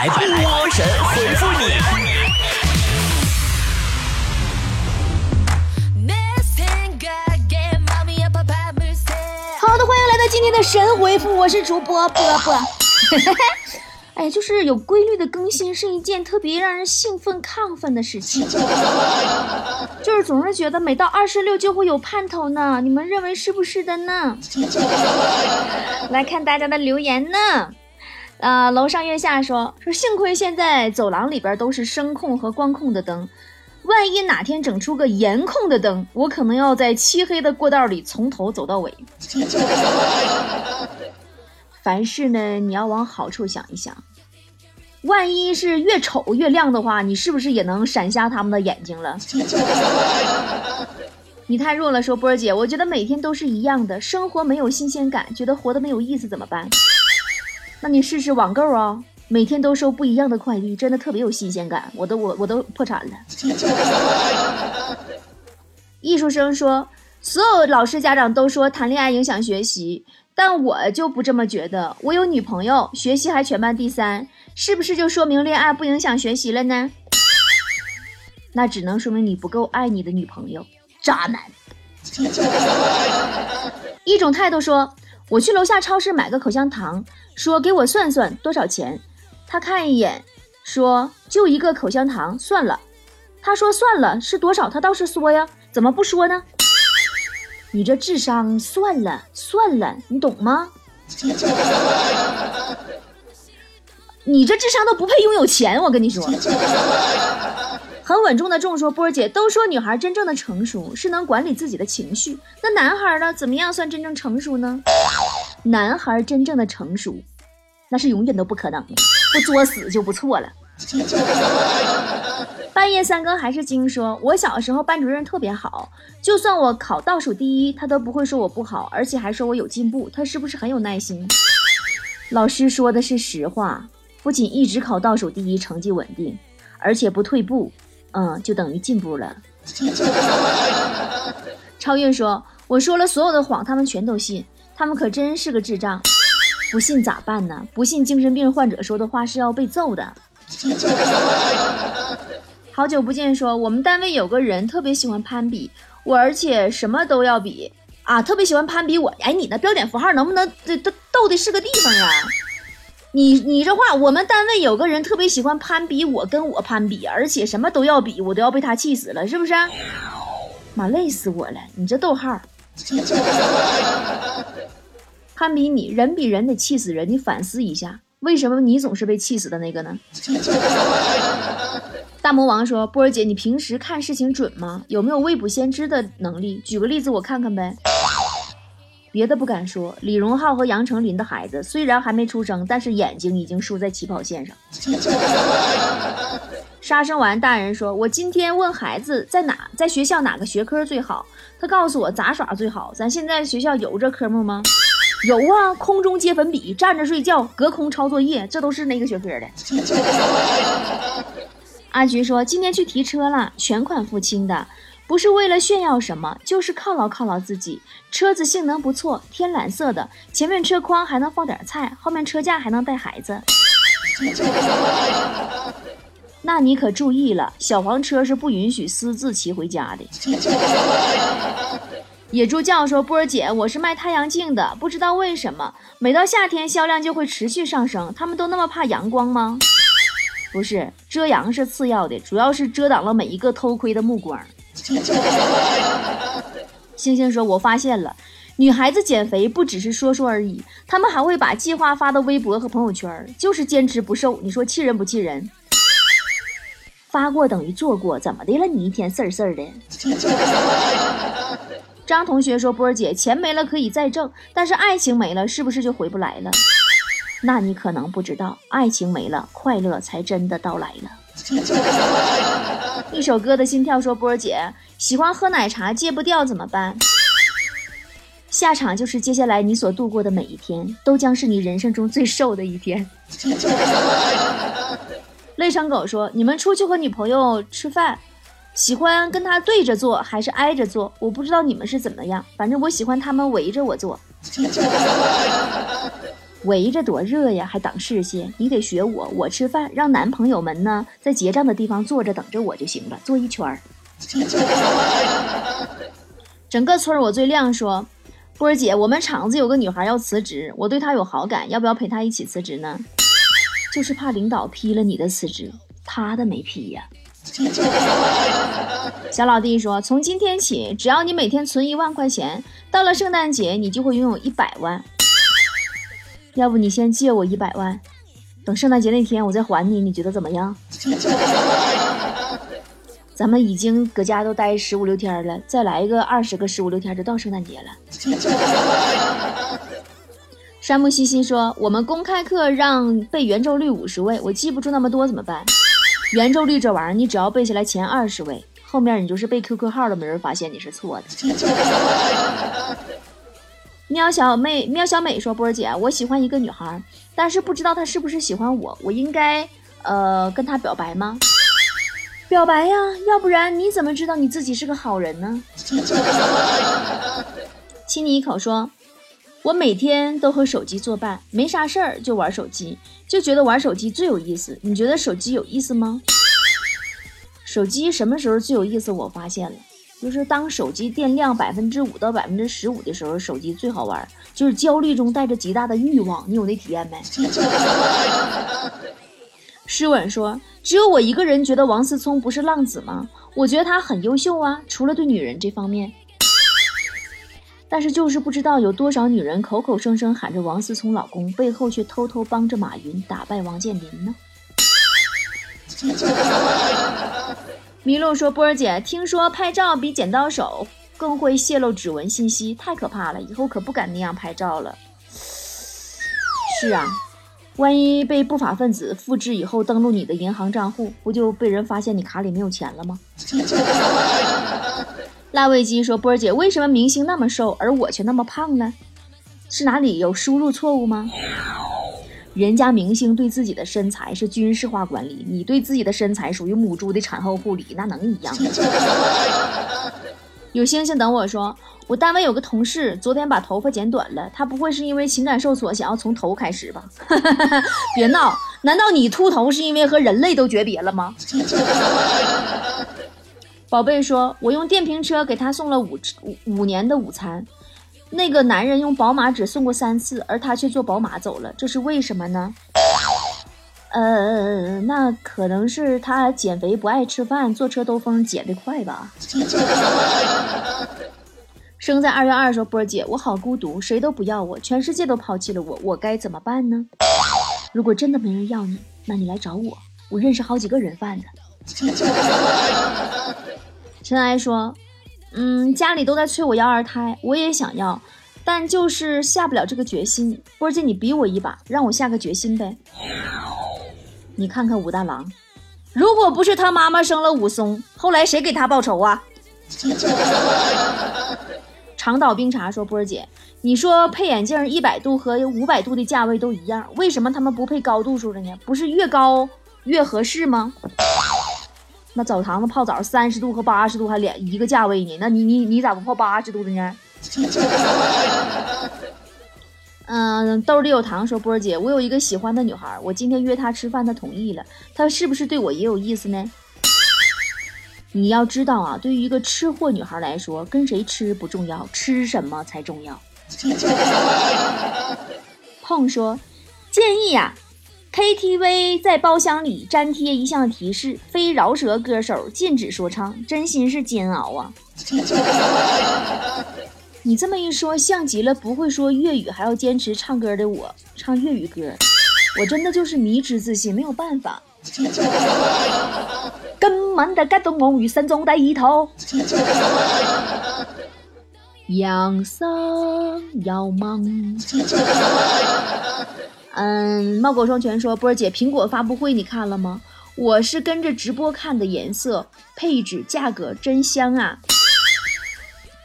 来波神回复你。好的，欢迎来到今天的神回复，我是主播波波。哎，就是有规律的更新是一件特别让人兴奋亢奋的事情，就是总是觉得每到二十六就会有盼头呢。你们认为是不是的呢？来看大家的留言呢。啊，楼上月下说说，幸亏现在走廊里边都是声控和光控的灯，万一哪天整出个颜控的灯，我可能要在漆黑的过道里从头走到尾。凡事呢，你要往好处想一想。万一是越丑越亮的话，你是不是也能闪瞎他们的眼睛了？你太弱了，说波儿姐，我觉得每天都是一样的，生活没有新鲜感，觉得活得没有意思，怎么办？那你试试网购啊，每天都收不一样的快递，真的特别有新鲜感。我都我我都破产了。艺术生说，所有老师家长都说谈恋爱影响学习，但我就不这么觉得。我有女朋友，学习还全班第三。是不是就说明恋爱不影响学习了呢？那只能说明你不够爱你的女朋友，渣男。一种态度说，我去楼下超市买个口香糖，说给我算算多少钱。他看一眼，说就一个口香糖，算了。他说算了是多少？他倒是说呀，怎么不说呢？你这智商，算了算了，你懂吗？你这智商都不配拥有钱，我跟你说。很稳重的重说，波儿姐都说女孩真正的成熟是能管理自己的情绪，那男孩呢？怎么样算真正成熟呢？男孩真正的成熟，那是永远都不可能的，不作死就不错了。半夜三更还是精说，我小时候班主任特别好，就算我考倒数第一，他都不会说我不好，而且还说我有进步，他是不是很有耐心？老师说的是实话。不仅一直考倒数第一，成绩稳定，而且不退步，嗯，就等于进步了。超越说：“我说了所有的谎，他们全都信，他们可真是个智障。不信咋办呢？不信精神病患者说的话是要被揍的。”好久不见说：“我们单位有个人特别喜欢攀比，我而且什么都要比啊，特别喜欢攀比我。哎，你那标点符号能不能这都逗的是个地方啊？”你你这话，我们单位有个人特别喜欢攀比，我跟我攀比，而且什么都要比，我都要被他气死了，是不是？妈累死我了！你这逗号，攀比你人比人得气死人，你反思一下，为什么你总是被气死的那个呢？大魔王说：“波儿姐，你平时看事情准吗？有没有未卜先知的能力？举个例子我看看呗。”别的不敢说，李荣浩和杨丞琳的孩子虽然还没出生，但是眼睛已经输在起跑线上。杀生丸大人说：“我今天问孩子在哪，在学校哪个学科最好？他告诉我杂耍最好。咱现在学校有这科目吗？有啊，空中接粉笔、站着睡觉、隔空抄作业，这都是那个学科的。”阿菊说：“今天去提车了，全款付清的。”不是为了炫耀什么，就是犒劳犒劳自己。车子性能不错，天蓝色的，前面车筐还能放点菜，后面车架还能带孩子。那你可注意了，小黄车是不允许私自骑回家的。野猪叫说：“波儿姐，我是卖太阳镜的，不知道为什么每到夏天销量就会持续上升。他们都那么怕阳光吗？不是，遮阳是次要的，主要是遮挡了每一个偷窥的目光。” 星星说：“我发现了，女孩子减肥不只是说说而已，她们还会把计划发到微博和朋友圈，就是坚持不瘦。你说气人不气人？发过等于做过，怎么的了？你一天事儿事儿的。”张同学说：“波儿姐，钱没了可以再挣，但是爱情没了，是不是就回不来了？那你可能不知道，爱情没了，快乐才真的到来了。”一首歌的心跳说：“波儿姐喜欢喝奶茶，戒不掉怎么办？下场就是接下来你所度过的每一天，都将是你人生中最瘦的一天。”泪成狗说：“你们出去和女朋友吃饭，喜欢跟她对着坐还是挨着坐？我不知道你们是怎么样，反正我喜欢他们围着我坐。”围着多热呀，还挡视线。你得学我，我吃饭让男朋友们呢在结账的地方坐着等着我就行了，坐一圈儿。整个村儿我最亮，说波儿姐，我们厂子有个女孩要辞职，我对她有好感，要不要陪她一起辞职呢？就是怕领导批了你的辞职，她的没批呀。小老弟说，从今天起，只要你每天存一万块钱，到了圣诞节你就会拥有一百万。要不你先借我一百万，等圣诞节那天我再还你，你觉得怎么样？咱们已经搁家都待十五六天了，再来一个二十个十五六天就到圣诞节了。山木西西说：“我们公开课让背圆周率五十位，我记不住那么多怎么办？圆周率这玩意儿，你只要背下来前二十位，后面你就是背 QQ 号都没人发现你是错的。”喵小妹，喵小美说：“波儿姐，我喜欢一个女孩，但是不知道她是不是喜欢我，我应该呃跟她表白吗？表白呀，要不然你怎么知道你自己是个好人呢？” 亲你一口说：“我每天都和手机作伴，没啥事儿就玩手机，就觉得玩手机最有意思。你觉得手机有意思吗？手机什么时候最有意思？我发现了。”就是当手机电量百分之五到百分之十五的时候，手机最好玩。就是焦虑中带着极大的欲望，你有那体验没？诗稳说：“只有我一个人觉得王思聪不是浪子吗？我觉得他很优秀啊，除了对女人这方面。但是就是不知道有多少女人口口声声喊着王思聪老公，背后却偷偷帮着马云打败王健林呢。”麋鹿说：“波儿姐，听说拍照比剪刀手更会泄露指纹信息，太可怕了，以后可不敢那样拍照了。”是啊，万一被不法分子复制以后登录你的银行账户，不就被人发现你卡里没有钱了吗？辣味鸡说：“波儿姐，为什么明星那么瘦，而我却那么胖呢？是哪里有输入错误吗？”人家明星对自己的身材是军事化管理，你对自己的身材属于母猪的产后护理，那能一样吗？有星星等我说，我单位有个同事昨天把头发剪短了，他不会是因为情感受挫，想要从头开始吧？别闹，难道你秃头是因为和人类都诀别了吗？宝贝说，我用电瓶车给他送了五五五年的午餐。那个男人用宝马只送过三次，而他却坐宝马走了，这是为什么呢？呃，那可能是他减肥不爱吃饭，坐车兜风减得快吧。生在二月二说波儿姐，我好孤独，谁都不要我，全世界都抛弃了我，我该怎么办呢？如果真的没人要你，那你来找我，我认识好几个人贩子。尘埃说。嗯，家里都在催我要二胎，我也想要，但就是下不了这个决心。波姐，你逼我一把，让我下个决心呗。你看看武大郎，如果不是他妈妈生了武松，后来谁给他报仇啊？长岛冰茶说：“波儿姐，你说配眼镜一百度和五百度的价位都一样，为什么他们不配高度数的呢？不是越高越合适吗？”那澡堂子泡澡三十度和八十度还两一个价位呢？那你你你咋不泡八十度的呢？嗯，兜里有糖说波儿姐，我有一个喜欢的女孩，我今天约她吃饭，她同意了，她是不是对我也有意思呢？你要知道啊，对于一个吃货女孩来说，跟谁吃不重要，吃什么才重要。碰说，建议呀。KTV 在包厢里粘贴一项提示：非饶舌歌手禁止说唱，真心是煎熬啊！你这么一说，像极了不会说粤语还要坚持唱歌的我，唱粤语歌，我真的就是迷之自信，没有办法。根本的感动梦与心中的一头。养生要忙。嗯，猫狗双全说波儿姐，苹果发布会你看了吗？我是跟着直播看的，颜色、配置、价格真香啊！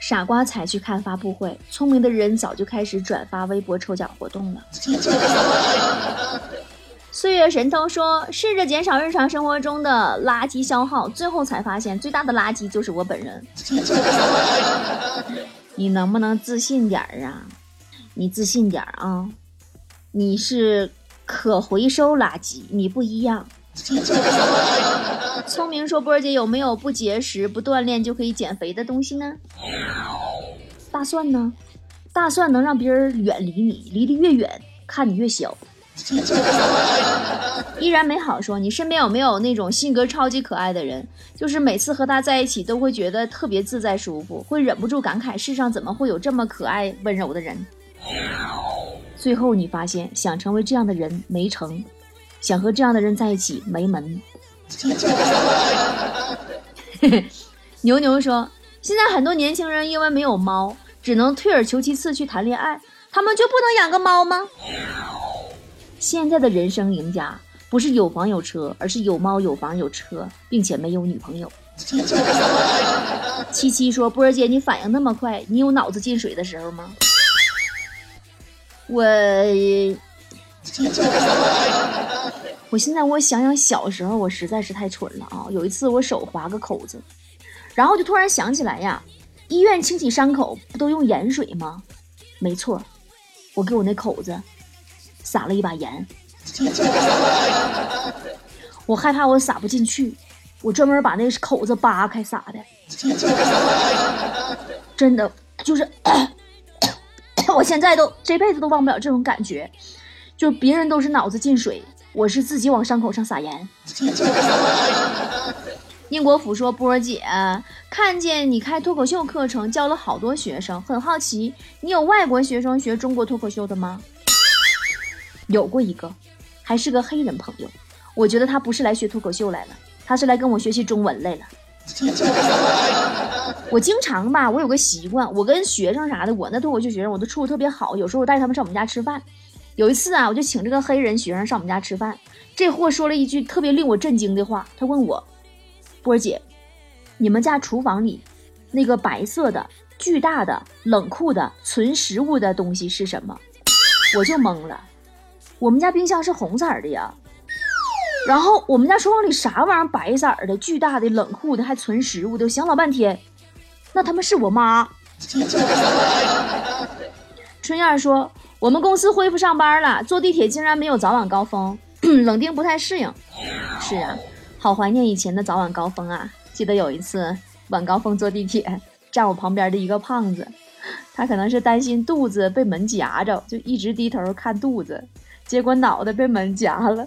傻瓜才去看发布会，聪明的人早就开始转发微博抽奖活动了。岁月神偷说，试着减少日常生活中的垃圾消耗，最后才发现最大的垃圾就是我本人。你能不能自信点儿啊？你自信点儿啊！你是可回收垃圾，你不一样。聪明说：“波儿姐有没有不节食、不锻炼就可以减肥的东西呢？”大蒜呢？大蒜能让别人远离你，离得越远，看你越小。依然美好说：“你身边有没有那种性格超级可爱的人？就是每次和他在一起都会觉得特别自在舒服，会忍不住感慨世上怎么会有这么可爱温柔的人？”最后你发现，想成为这样的人没成。想和这样的人在一起没门。牛牛说，现在很多年轻人因为没有猫，只能退而求其次去谈恋爱，他们就不能养个猫吗？现在的人生赢家不是有房有车，而是有猫有房有车，并且没有女朋友。七七说，波儿姐，你反应那么快，你有脑子进水的时候吗？我。我现在我想想小时候，我实在是太蠢了啊！有一次我手划个口子，然后就突然想起来呀，医院清洗伤口不都用盐水吗？没错，我给我那口子撒了一把盐。我害怕我撒不进去，我专门把那口子扒开撒的。真的就是，我现在都这辈子都忘不了这种感觉，就别人都是脑子进水。我是自己往伤口上撒盐。宁国府说：“波姐，看见你开脱口秀课程，教了好多学生，很好奇，你有外国学生学中国脱口秀的吗？”有过一个，还是个黑人朋友。我觉得他不是来学脱口秀来了，他是来跟我学习中文来了。我经常吧，我有个习惯，我跟学生啥的，我那脱口秀学生我都处的特别好，有时候我带他们上我们家吃饭。有一次啊，我就请这个黑人学生上我们家吃饭，这货说了一句特别令我震惊的话。他问我：“波儿姐，你们家厨房里那个白色的、巨大的、冷库的存食物的东西是什么？”我就懵了。我们家冰箱是红色的呀。然后我们家厨房里啥玩意儿白色的、巨大的、冷库的还存食物的？我想老半天，那他妈是我妈。春燕说。我们公司恢复上班了，坐地铁竟然没有早晚高峰，冷丁不太适应。是啊，好怀念以前的早晚高峰啊！记得有一次晚高峰坐地铁，站我旁边的一个胖子，他可能是担心肚子被门夹着，就一直低头看肚子，结果脑袋被门夹了。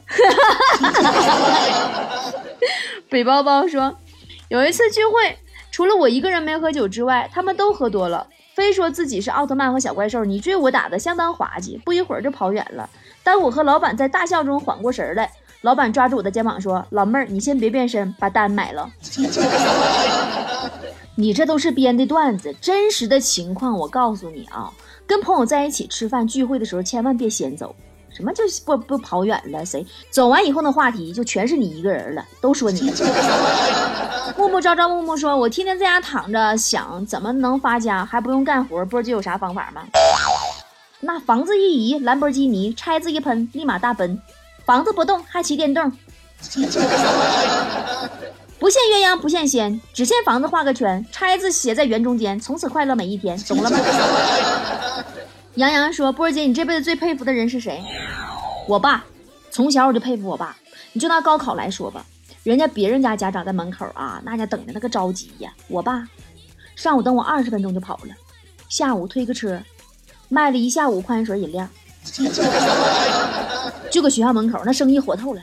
北包包说，有一次聚会，除了我一个人没喝酒之外，他们都喝多了。非说自己是奥特曼和小怪兽，你追我打的相当滑稽，不一会儿就跑远了。当我和老板在大笑中缓过神来，老板抓住我的肩膀说：“老妹儿，你先别变身，把单买了。”你这都是编的段子，真实的情况我告诉你啊，跟朋友在一起吃饭聚会的时候，千万别先走。什么就不不跑远了？谁走完以后那话题就全是你一个人了，都说你。木木朝朝木木说：“我天天在家躺着，想怎么能发家，还不用干活，不知道有啥方法吗？”那房子一移，兰博基尼；拆字一喷，立马大奔。房子不动，还骑电动。不羡鸳鸯不羡仙，只羡房子画个圈，拆字写在圆中间，从此快乐每一天，懂了吗？杨洋说：“波儿姐，你这辈子最佩服的人是谁？”我爸，从小我就佩服我爸。你就拿高考来说吧，人家别人家家长在门口啊，那家等的那个着急呀。我爸，上午等我二十分钟就跑了，下午推个车，卖了一下午矿泉水饮料，就搁学校门口，那生意火透了。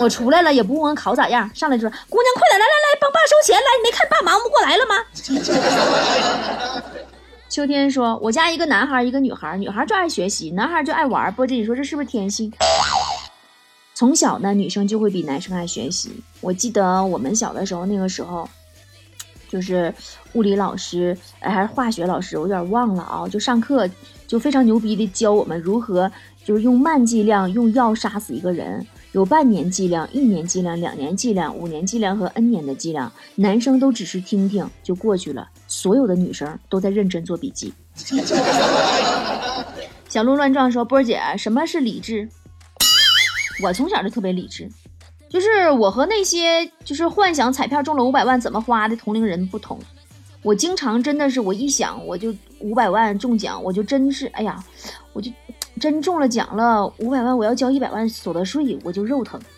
我出来了也不问我考咋样，上来就说：“姑娘，快点来来来，帮爸收钱来，你没看爸忙不过来了吗？”秋天说：“我家一个男孩，一个女孩，女孩就爱学习，男孩就爱玩。波姐，你说这是不是天性？从小呢，女生就会比男生爱学习。我记得我们小的时候，那个时候，就是物理老师，还是化学老师，我有点忘了啊。就上课就非常牛逼的教我们如何，就是用慢剂量用药杀死一个人。”有半年剂量、一年剂量、两年剂量、五年剂量和 N 年的剂量，男生都只是听听就过去了，所有的女生都在认真做笔记。小鹿乱撞说：“波儿姐，什么是理智？我从小就特别理智，就是我和那些就是幻想彩票中了五百万怎么花的同龄人不同，我经常真的是我一想我就五百万中奖，我就真是哎呀，我就。”真中了奖了五百万，我要交一百万所得税，我就肉疼。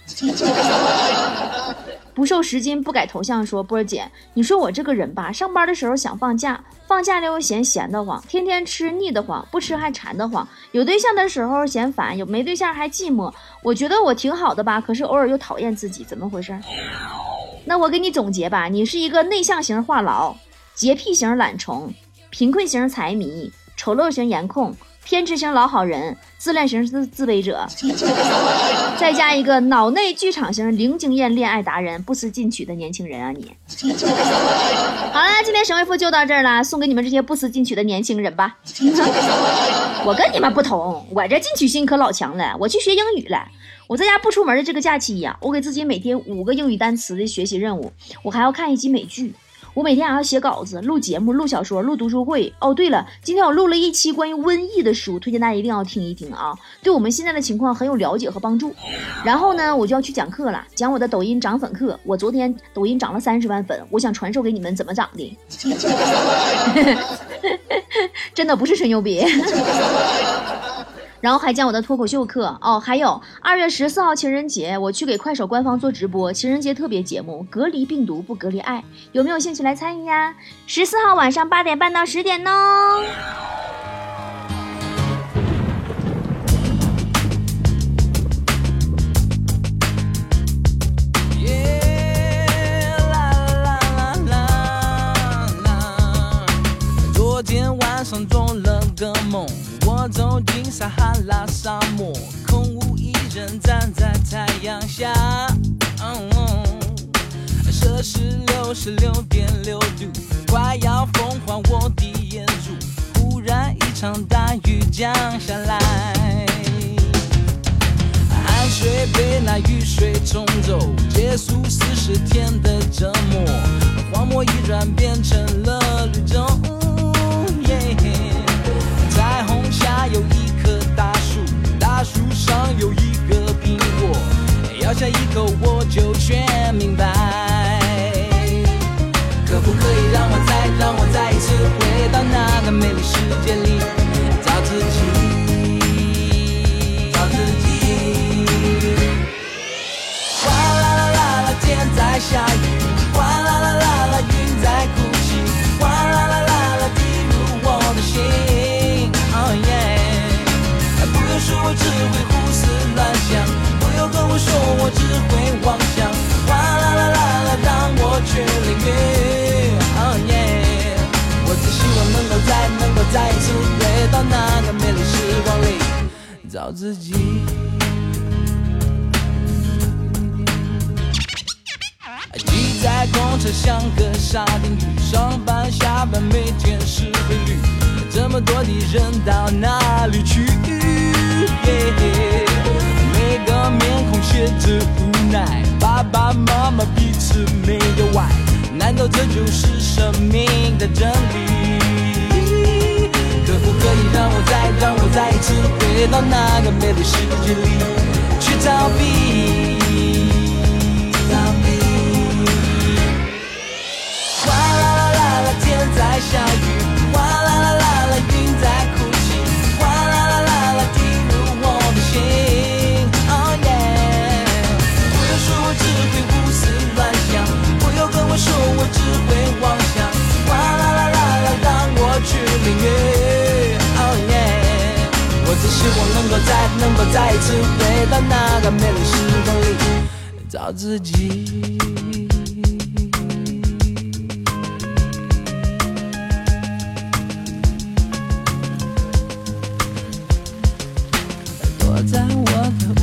不瘦十斤不改头像说波儿姐，你说我这个人吧，上班的时候想放假，放假了又嫌闲得慌，天天吃腻得慌，不吃还馋得慌。有对象的时候嫌烦，有没对象还寂寞。我觉得我挺好的吧，可是偶尔又讨厌自己，怎么回事？那我给你总结吧，你是一个内向型话痨，洁癖型懒虫，贫困型财迷，丑陋型颜控。偏执型老好人，自恋型自自卑者，再加一个脑内剧场型零经验恋爱达人，不思进取的年轻人啊你！好了，今天神回复就到这儿了，送给你们这些不思进取的年轻人吧。我跟你们不同，我这进取心可老强了，我去学英语了。我在家不出门的这个假期呀，我给自己每天五个英语单词的学习任务，我还要看一集美剧。我每天还要写稿子、录节目、录小说、录读书会。哦，对了，今天我录了一期关于瘟疫的书，推荐大家一定要听一听啊，对我们现在的情况很有了解和帮助。然后呢，我就要去讲课了，讲我的抖音涨粉课。我昨天抖音涨了三十万粉，我想传授给你们怎么涨的。真的不是吹牛逼。然后还讲我的脱口秀课哦，还有二月十四号情人节，我去给快手官方做直播，情人节特别节目，隔离病毒不隔离爱，有没有兴趣来参与呀？十四号晚上八点半到十点呢。我走进撒哈拉沙漠，空无一人站在太阳下。摄氏六十六点六度，快要风化我的眼珠。忽然一场大雨降下来，汗水被那雨水冲走，结束四十天的折磨。荒漠一转变成了绿洲。有一个苹果，咬下一口我就全明白。可不可以让我再让我再一次回到那个美丽世界里找自己。挤在公车像个沙丁鱼，上班下班每天是规律，这么多的人到哪里去？每个面孔写着无奈，爸爸妈妈彼此没有爱，难道这就是生命的真理？可不可以让我再让我再一次回到那个美丽世界里去逃避？自己。躲在我的